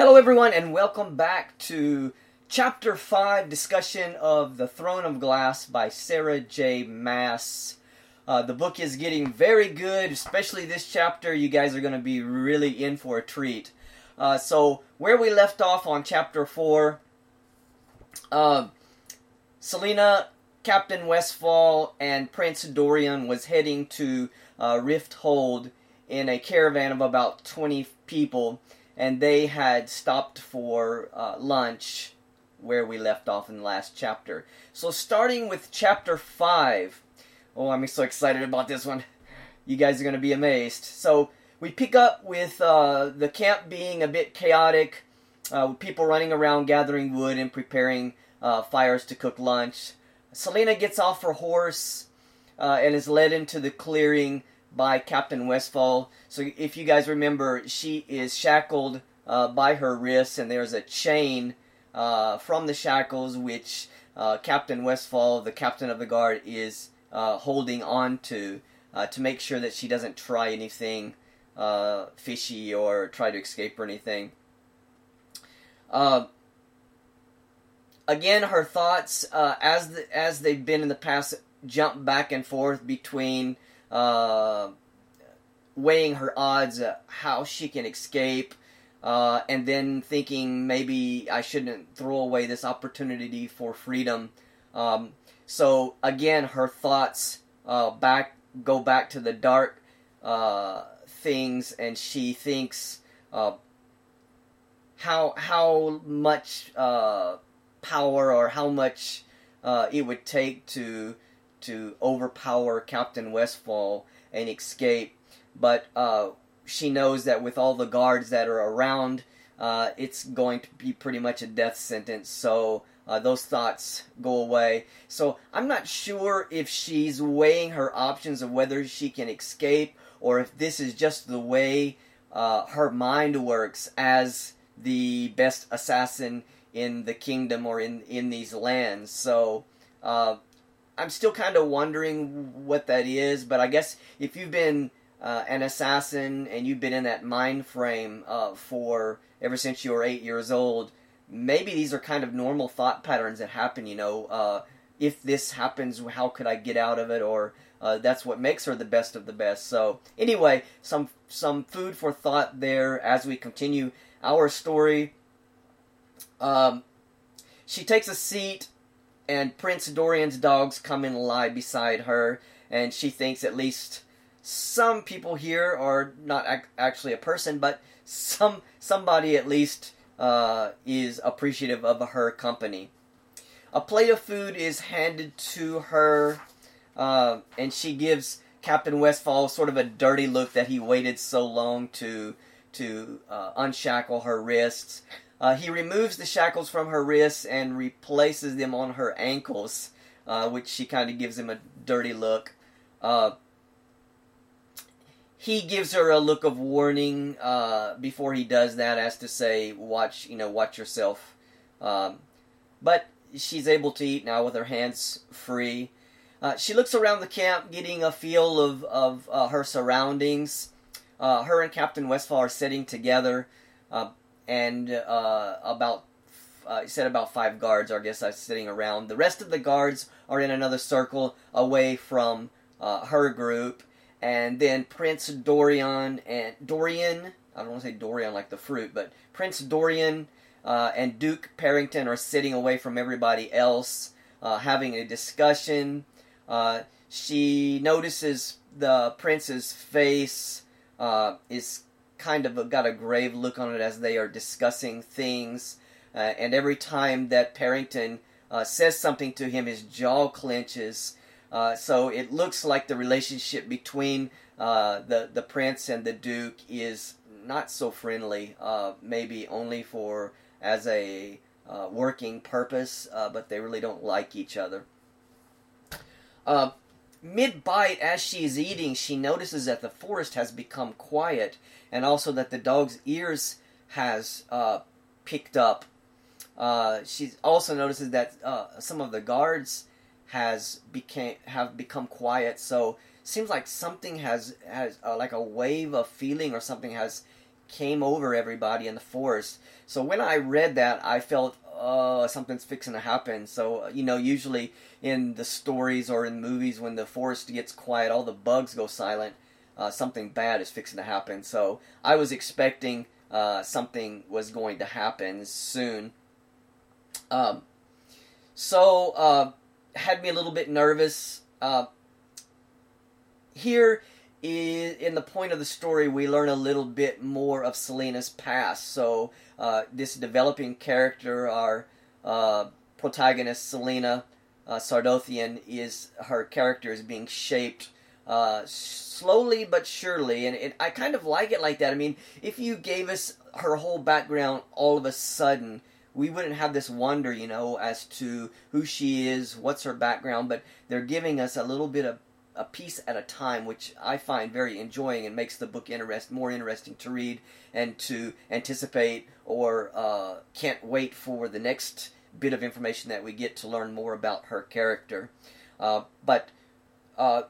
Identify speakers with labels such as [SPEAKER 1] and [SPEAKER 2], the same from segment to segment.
[SPEAKER 1] Hello, everyone, and welcome back to Chapter 5 discussion of The Throne of Glass by Sarah J. Maas. Uh, the book is getting very good, especially this chapter. You guys are going to be really in for a treat. Uh, so, where we left off on Chapter 4, uh, Celaena, Captain Westfall, and Prince Dorian was heading to uh, Rifthold in a caravan of about 20 people and they had stopped for uh, lunch where we left off in the last chapter. So, starting with chapter 5. Oh, I'm so excited about this one. You guys are going to be amazed. So, we pick up with uh, the camp being a bit chaotic, uh, people running around gathering wood and preparing uh, fires to cook lunch. Celaena gets off her horse uh, and is led into the clearing by Captain Westfall. So if you guys remember, she is shackled uh, by her wrists, and there's a chain uh, from the shackles which uh, Captain Westfall, the captain of the guard, is uh, holding on to uh, to make sure that she doesn't try anything uh, fishy or try to escape or anything. again, her thoughts as the, as they've been in the past jump back and forth between uh, weighing her odds, uh, how she can escape, uh, and then thinking maybe I shouldn't throw away this opportunity for freedom. Um, so again, her thoughts uh, back go back to the dark uh, things, and she thinks how how much power or how much it would take to to overpower Captain Westfall and escape. But uh, she knows that with all the guards that are around, uh, it's going to be pretty much a death sentence. So uh, those thoughts go away. So I'm not sure if she's weighing her options of whether she can escape or if this is just the way uh, her mind works as the best assassin in the kingdom or in in these lands. So uh, I'm still kind of wondering what that is, but I guess if you've been uh, an assassin and you've been in that mind frame uh, for ever since you were eight years old, maybe these are kind of normal thought patterns that happen. You know, uh, if this happens, how could I get out of it? Or uh, that's what makes her the best of the best. So anyway, some some food for thought there as we continue our story. Um, she takes a seat and Prince Dorian's dogs come and lie beside her, and she thinks at least some people here are not ac- actually a person, but some somebody at least uh, is appreciative of her company. A plate of food is handed to her, uh, and she gives Captain Westfall sort of a dirty look that he waited so long to to uh, unshackle her wrists. Uh, he removes the shackles from her wrists and replaces them on her ankles, uh, which she kind of gives him a dirty look. Uh, he gives her a look of warning uh, before he does that, as to say, "Watch, you know, watch yourself." Um, but she's able to eat now with her hands free. Uh, she looks around the camp, getting a feel of of uh, her surroundings. her and Captain Westfall are sitting together and uh, about uh, said about five guards, I guess, are sitting around. The rest of the guards are in another circle away from uh, her group, and then Prince Dorian and Dorian. I don't want to say Dorian like the fruit, but Prince Dorian uh, and Duke Perrington are sitting away from everybody else, uh, having a discussion. Uh, she notices the prince's face is kind of got a grave look on it as they are discussing things. Uh, and every time that Perrington uh, says something to him, his jaw clenches. Uh, so it looks like the relationship between uh, the the prince and the duke is not so friendly. Uh, maybe only for as a uh, working purpose, but they really don't like each other. Mid bite, as she is eating, she notices that the forest has become quiet, and also that the dog's ears has uh, picked up. Uh, she also notices that uh, some of the guards has became have become quiet. So seems like something has has uh, like a wave of feeling or something has came over everybody in the forest. So when I read that, I felt, oh, something's fixing to happen. So, you know, usually in the stories or in movies, when the forest gets quiet, all the bugs go silent, uh, something bad is fixing to happen. So I was expecting uh, something was going to happen soon. Um, so, uh, had me a little bit nervous. Uh, here in the point of the story, we learn a little bit more of Celaena's past. So, uh, this developing character, our uh, protagonist, Celaena uh, Sardothien, is her character is being shaped uh, slowly but surely, and it, I kind of like it like that. I mean, if you gave us her whole background all of a sudden, we wouldn't have this wonder, you know, as to who she is, what's her background, but they're giving us a little bit of a piece at a time, which I find very enjoying and makes the book interest more interesting to read and to anticipate, or uh, can't wait for the next bit of information that we get to learn more about her character. Uh, but uh,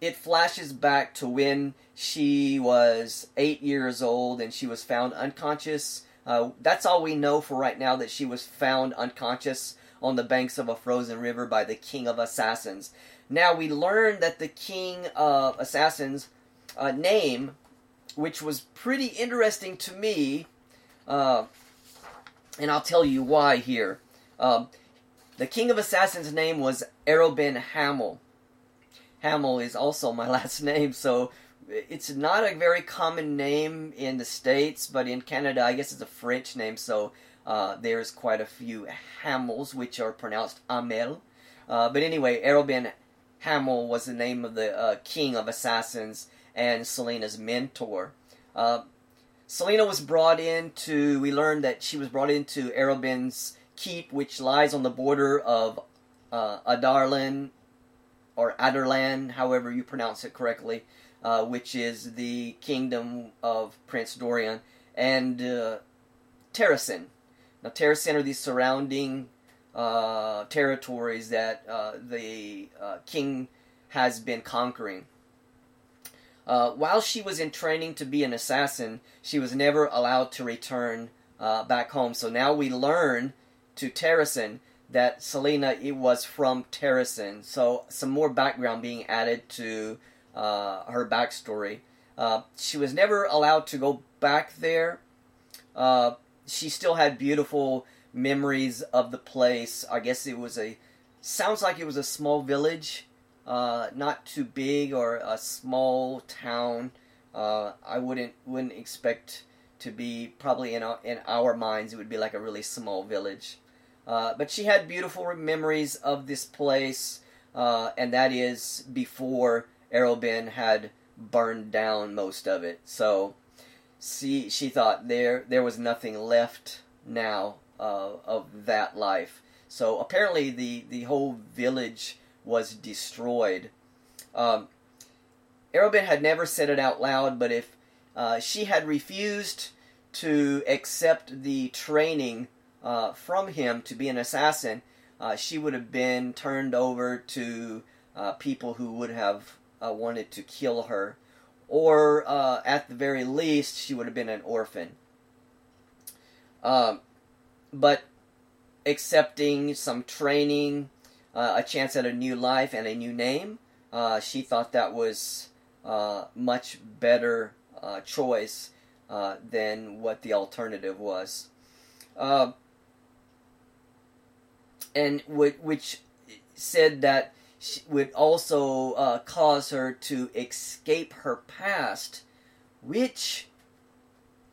[SPEAKER 1] it flashes back to when she was eight years old and she was found unconscious. Uh, that's all we know for right now that she was found unconscious on the banks of a frozen river by the king of assassins. Now we learn that the king of assassins' uh, name, which was pretty interesting to me, uh, and I'll tell you why here. Um, the king of assassins' name was Arobynn Hamel. Hamel is also my last name, so it's not a very common name in the States, but in Canada, I guess it's a French name, so uh, there's quite a few Hamels, which are pronounced Amel. Uh, but anyway, Arobynn Hamel was the name of the uh, king of assassins and Celaena's mentor. Uh, Celaena was brought into, we learned that she was brought into Arobynn's keep, which lies on the border of uh, Adarlan or Adarlan, however you pronounce it correctly, uh, which is the kingdom of Prince Dorian, and uh, Terrasen. Now, Terrasen are the surrounding uh, territories that uh, the uh, king has been conquering. Uh, while she was in training to be an assassin, she was never allowed to return back home. So now we learn to Terrasen that Celaena it was from Terrasen. So some more background being added to her backstory. She was never allowed to go back there. Uh, she still had beautiful memories of the place. I guess it was a sounds like it was a small village, uh, not too big or a small town. Uh, I wouldn't wouldn't expect to be probably in our, in our minds it would be like a really small village. Uh, but she had beautiful memories of this place, uh, and that is before Arobynn had burned down most of it. So, she she thought there there was nothing left now uh, of that life. So apparently the the whole village was destroyed. Um, Arobynn had never said it out loud, but if uh, she had refused to accept the training uh, from him to be an assassin, uh, she would have been turned over to uh, people who would have uh, wanted to kill her, or uh, at the very least, she would have been an orphan. Um, but accepting some training, uh, a chance at a new life and a new name, she thought that was uh much better choice than what the alternative was. Uh, and which said that she would also uh, cause her to escape her past, which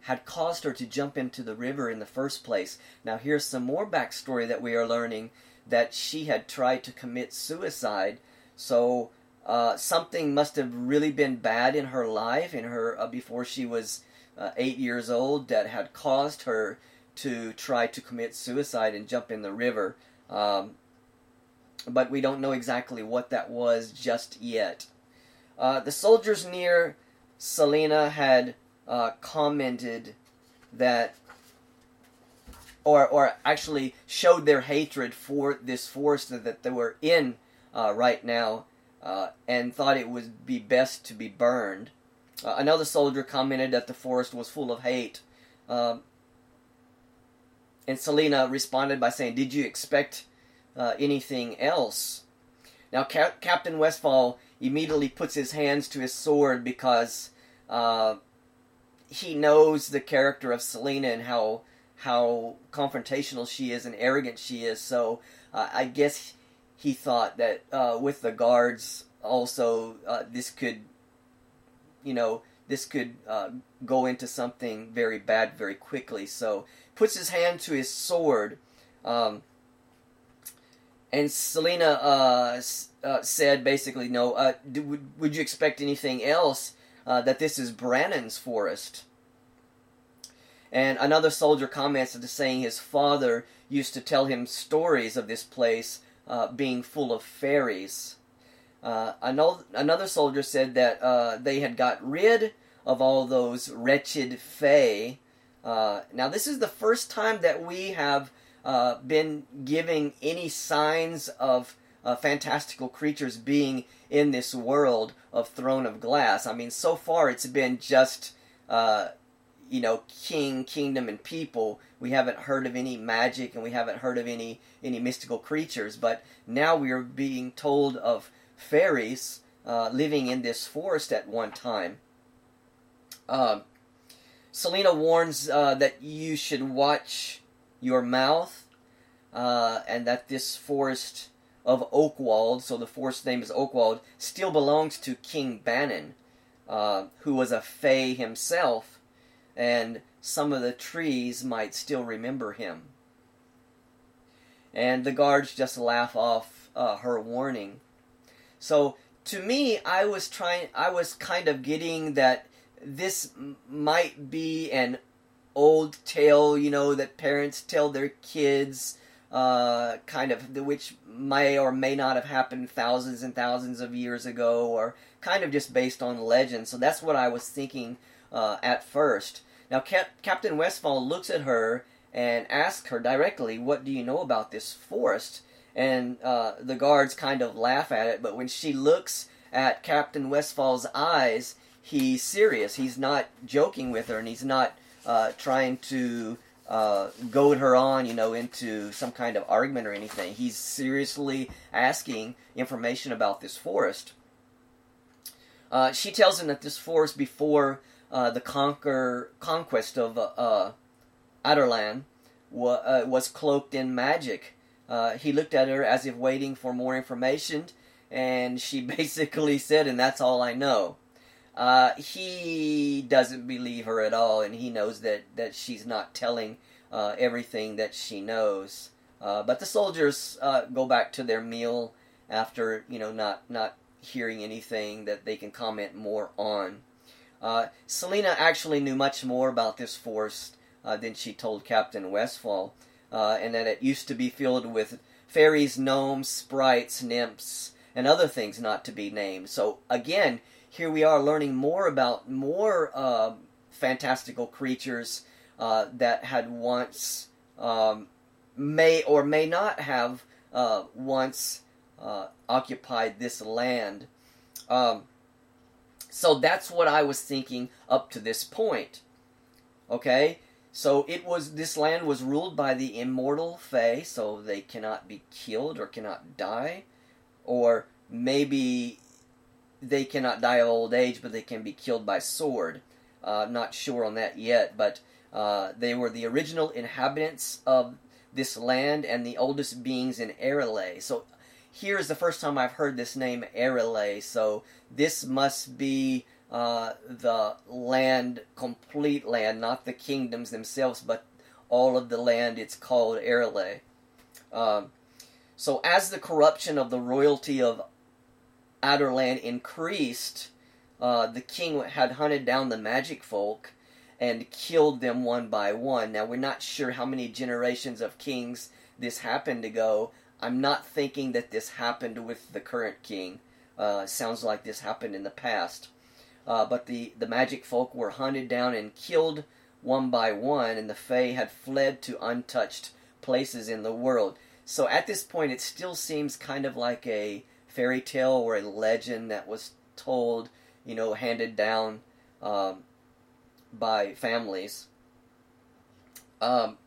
[SPEAKER 1] had caused her to jump into the river in the first place. Now, here's some more backstory that we are learning that she had tried to commit suicide. So, uh, something must have really been bad in her life, in her uh, before she was uh, eight years old, that had caused her to try to commit suicide and jump in the river. Um, but we don't know exactly what that was just yet. Uh, the soldiers near Celaena had uh, commented that, or or actually showed their hatred for this forest that they were in uh, right now, uh, and thought it would be best to be burned. Uh, another soldier commented that the forest was full of hate. Um, and Celaena responded by saying, Did you expect uh, anything else? Now, Cap- Captain Westfall immediately puts his hands to his sword because uh, he knows the character of Celaena and how how confrontational she is and arrogant she is. So uh, I guess he thought that uh, with the guards also uh, this could, you know, this could uh, go into something very bad very quickly. So puts his hand to his sword. Um, and Celaena uh, uh, said basically, no, do, would, would you expect anything else? Uh, that this is Brannon's forest. And another soldier comments to saying his father used to tell him stories of this place uh, being full of fairies. Uh, another, soldier said that they had got rid of all those wretched fae. now, this is the first time that we have uh, been giving any signs of uh, fantastical creatures being in this world of Throne of Glass. I mean, so far it's been just, uh, you know, king, kingdom, and people. We haven't heard of any magic, and we haven't heard of any any mystical creatures. But now we are being told of fairies uh, living in this forest at one time. Uh, Celaena warns uh, that you should watch your mouth, uh, and that this forest of Oakwald, so the forest name is Oakwald, still belongs to King Brannon, uh, who was a Fae himself, and some of the trees might still remember him. And the guards just laugh off uh, her warning. So to me, I was trying, I was kind of getting that this might be an old tale, you know, that parents tell their kids, uh, kind of, which may or may not have happened thousands and thousands of years ago, or kind of just based on legend. So that's what I was thinking uh, at first. Now, Cap- Captain Westfall looks at her and asks her directly, What do you know about this forest? And uh, the guards kind of laugh at it, but when she looks at Captain Westfall's eyes, he's serious. He's not joking with her, and he's not uh, trying to uh, goad her on, you know, into some kind of argument or anything. He's seriously asking information about this forest. Uh, she tells him that this forest before uh, the conquer conquest of uh, Adarlan wa- uh, was cloaked in magic. Uh, he looked at her as if waiting for more information, and she basically said, "And that's all I know." Uh, he doesn't believe her at all, and he knows that, that she's not telling uh, everything that she knows. Uh, but the soldiers uh, go back to their meal after you know not not hearing anything that they can comment more on. Uh, Celaena actually knew much more about this forest uh, than she told Captain Westfall, and that it used to be filled with fairies, gnomes, sprites, nymphs, and other things not to be named. So again here we are learning more about more uh, fantastical creatures uh, that had once um, may or may not have uh, once uh, occupied this land. Um, so that's what I was thinking up to this point. Okay, so it was this land was ruled by the immortal Fae, so they cannot be killed or cannot die, or maybe they cannot die of old age, but they can be killed by sword. Uh, not sure on that yet, but uh, they were the original inhabitants of this land and the oldest beings in Arelay. So here is the first time I've heard this name Arelay. So this must be uh, the land, complete land, not the kingdoms themselves, but all of the land. It's called Arelay. Um, so as the corruption of the royalty of Adarlan increased, uh, the king had hunted down the magic folk and killed them one by one. Now, we're not sure how many generations of kings this happened ago. I'm not thinking that this happened with the current king. Uh, sounds like this happened in the past. Uh, but the, the magic folk were hunted down and killed one by one, and the Fae had fled to untouched places in the world. So at this point, it still seems kind of like a fairy tale or a legend that was told, you know, handed down um, by families, um,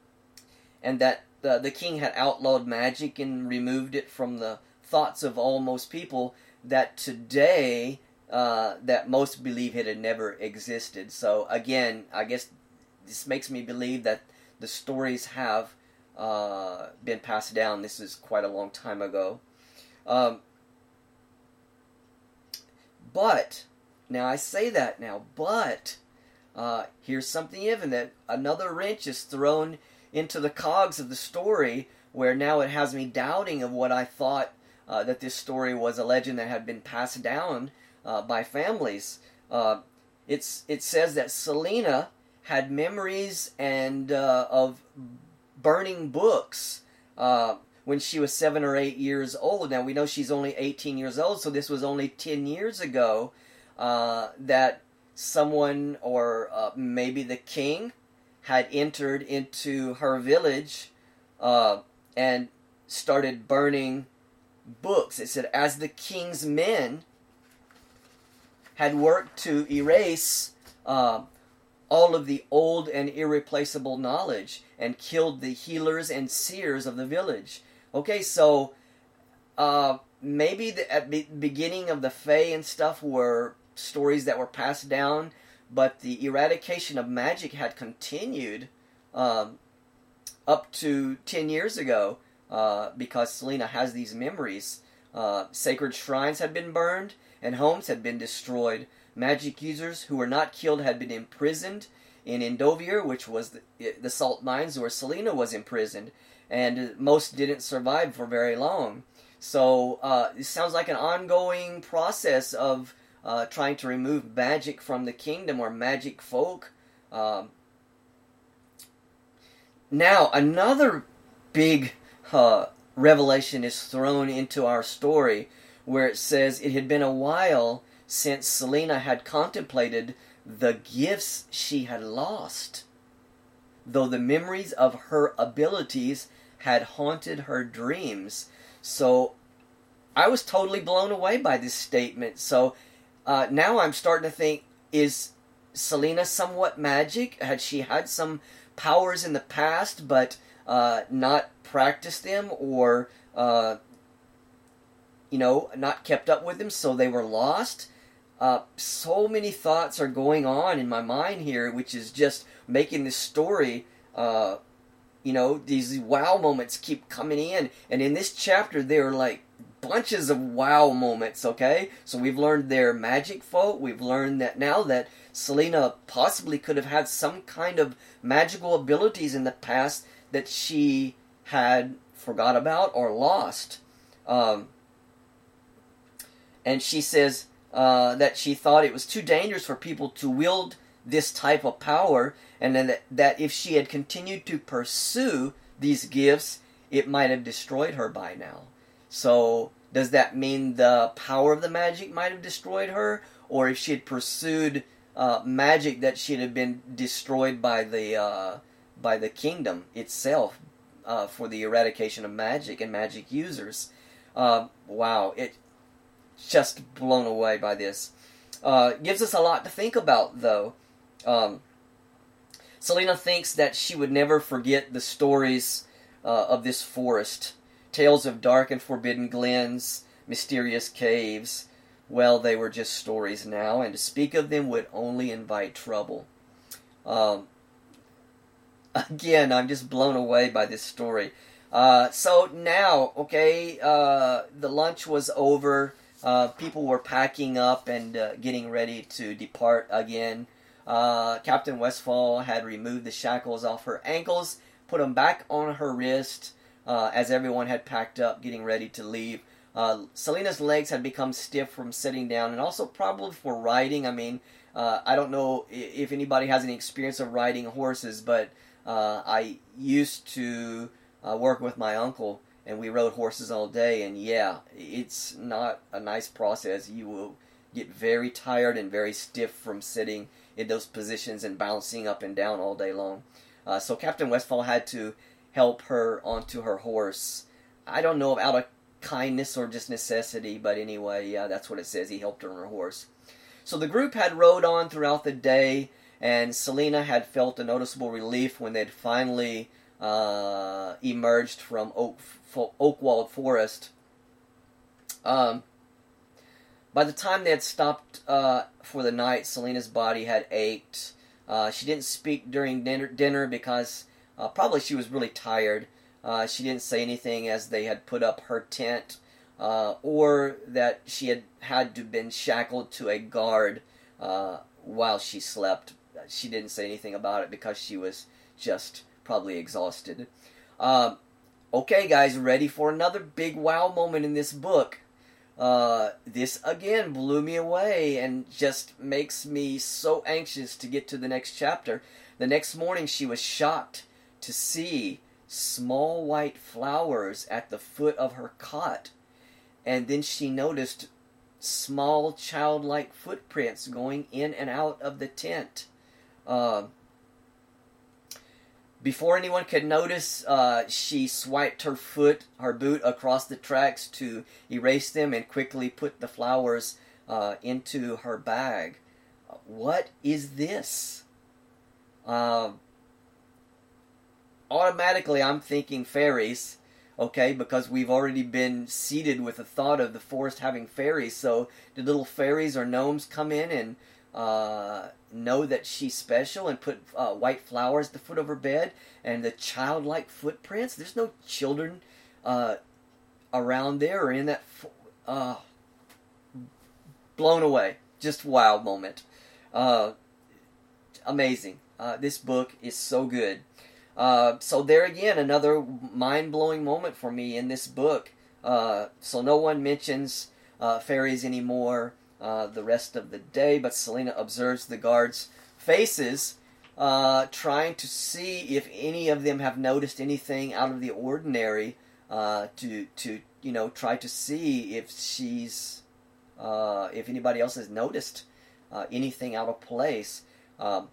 [SPEAKER 1] and that the, the king had outlawed magic and removed it from the thoughts of almost people. That today, uh, that most believe it had never existed. So again, I guess this makes me believe that the stories have uh, been passed down. This is quite a long time ago. Um, but now I say that now, but uh, here's something even that another wrench is thrown into the cogs of the story, where now it has me doubting of what I thought uh, that this story was a legend that had been passed down uh, by families. Uh, it's it says that Celaena had memories and uh, of burning books uh, when she was seven or eight years old. Now we know she's only 18 years old, so this was only 10 years ago uh, that someone, or uh, maybe the king, had entered into her village uh, and started burning books. It said, as the king's men had worked to erase uh, all of the old and irreplaceable knowledge and killed the healers and seers of the village. Okay, so uh, maybe the, at the beginning of the Fae and stuff were stories that were passed down, but the eradication of magic had continued um, up to 10 years ago uh, because Celaena has these memories. Uh, sacred shrines had been burned and homes had been destroyed. Magic users who were not killed had been imprisoned in Endovier, which was the, the salt mines where Celaena was imprisoned and most didn't survive for very long. So uh, it sounds like an ongoing process of uh, trying to remove magic from the kingdom or magic folk. Um, now, another big uh, revelation is thrown into our story where it says it had been a while since Celaena had contemplated the gifts she had lost, though the memories of her abilities had haunted her dreams. So I was totally blown away by this statement. So uh, now I'm starting to think is Celaena somewhat magic? Had she had some powers in the past but uh, not practiced them or, uh, you know, not kept up with them so they were lost? Uh, so many thoughts are going on in my mind here, which is just making this story uh, you know, these wow moments keep coming in. And in this chapter, there are like bunches of wow moments, okay? So we've learned their magic folk. We've learned that now that Celaena possibly could have had some kind of magical abilities in the past that she had forgot about or lost. Um, and she says uh, that she thought it was too dangerous for people to wield this type of power, and that, that if she had continued to pursue these gifts, it might have destroyed her by now. So, does that mean the power of the magic might have destroyed her? Or if she had pursued uh, magic, that she'd have been destroyed by the uh, by the kingdom itself uh, for the eradication of magic and magic users? Uh, wow, it just blown away by this. Uh, gives us a lot to think about, though. Um, Celaena thinks that she would never forget the stories uh, of this forest tales of dark and forbidden glens, mysterious caves. Well, they were just stories now, and to speak of them would only invite trouble. Um, again, I'm just blown away by this story. Uh, so now, okay, uh, the lunch was over. Uh, people were packing up and uh, getting ready to depart again. Uh, Captain Westfall had removed the shackles off her ankles, put them back on her wrist, uh, as everyone had packed up, getting ready to leave. Uh, Celaena's legs had become stiff from sitting down, and also probably for riding. I mean, uh, I don't know if anybody has any experience of riding horses, but I used to work with my uncle, and we rode horses all day. And yeah, it's not a nice process. You will get very tired and very stiff from sitting in those positions and bouncing up and down all day long. Uh, so Captain Westfall had to help her onto her horse. I don't know if out of kindness or just necessity, but anyway, yeah, that's what it says. He helped her on her horse. So the group had rode on throughout the day, and Celaena had felt a noticeable relief when they'd finally uh, emerged from Oak, Oakwald Forest. Um, by the time they had stopped uh, for the night, Celaena's body had ached. Uh, she didn't speak during dinner, dinner because uh, probably she was really tired. Uh, she didn't say anything as they had put up her tent, uh, or that she had had to been shackled to a guard while she slept. She didn't say anything about it because she was just probably exhausted. Um, okay, guys, ready for another big wow moment in this book. Uh, this again blew me away and just makes me so anxious to get to the next chapter. The next morning, she was shocked to see small white flowers at the foot of her cot. And then she noticed small childlike footprints going in and out of the tent. Uh, before anyone could notice, uh, she swiped her foot, her boot, across the tracks to erase them and quickly put the flowers uh, into her bag. What is this? Uh, automatically, I'm thinking fairies, okay, because we've already been seeded with the thought of the forest having fairies. So, did little fairies or gnomes come in and uh, know that she's special and put uh, white flowers at the foot of her bed and the childlike footprints. There's no children uh, around there or in that. Uh, blown away. Just wow moment. Uh, amazing. Uh, this book is so good. So there again, another mind-blowing moment for me in this book. so no one mentions fairies anymore uh, the rest of the day, but Celaena observes the guards' faces, uh, trying to see if any of them have noticed anything out of the ordinary. Uh, to to you know try to see if she's uh, if anybody else has noticed uh, anything out of place. Um,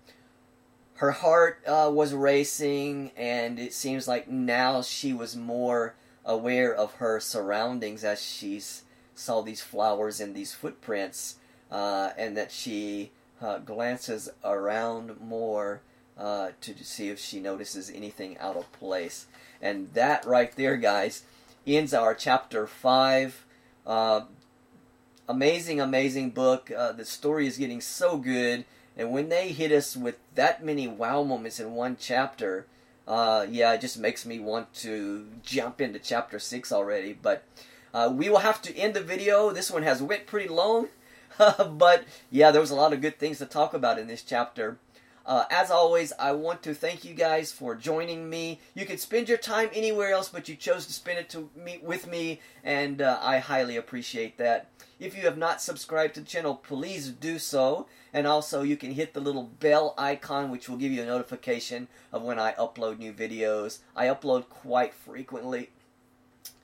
[SPEAKER 1] her heart was racing, and it seems like now she was more aware of her surroundings as she's saw these flowers and these footprints, uh, and that she uh, glances around more uh, to see if she notices anything out of place. And that right there, guys, ends our chapter 5. Uh, amazing, amazing book. Uh, the story is getting so good. And when they hit us with that many wow moments in one chapter, uh, yeah, it just makes me want to jump into chapter 6 already. But uh, we will have to end the video. This one has went pretty long, but yeah, there was a lot of good things to talk about in this chapter. Uh, as always, I want to thank you guys for joining me. You could spend your time anywhere else, but you chose to spend it to meet with me, and uh, I highly appreciate that. If you have not subscribed to the channel, please do so. And also, you can hit the little bell icon, which will give you a notification of when I upload new videos. I upload quite frequently.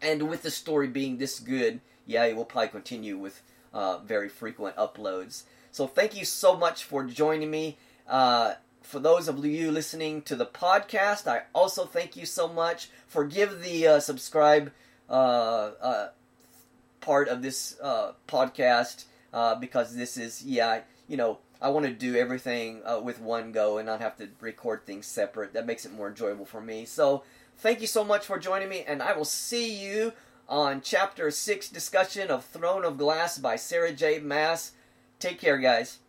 [SPEAKER 1] And with the story being this good, yeah, it will probably continue with uh, very frequent uploads. So thank you so much for joining me. Uh, for those of you listening to the podcast, I also thank you so much. Forgive the uh, subscribe uh, uh, part of this uh, podcast because this is, yeah, you know, I want to do everything with one go and not have to record things separate. That makes it more enjoyable for me. So Thank you so much for joining me, and I will see you on Chapter 6 discussion of Throne of Glass by Sarah J. Maas. Take care, guys.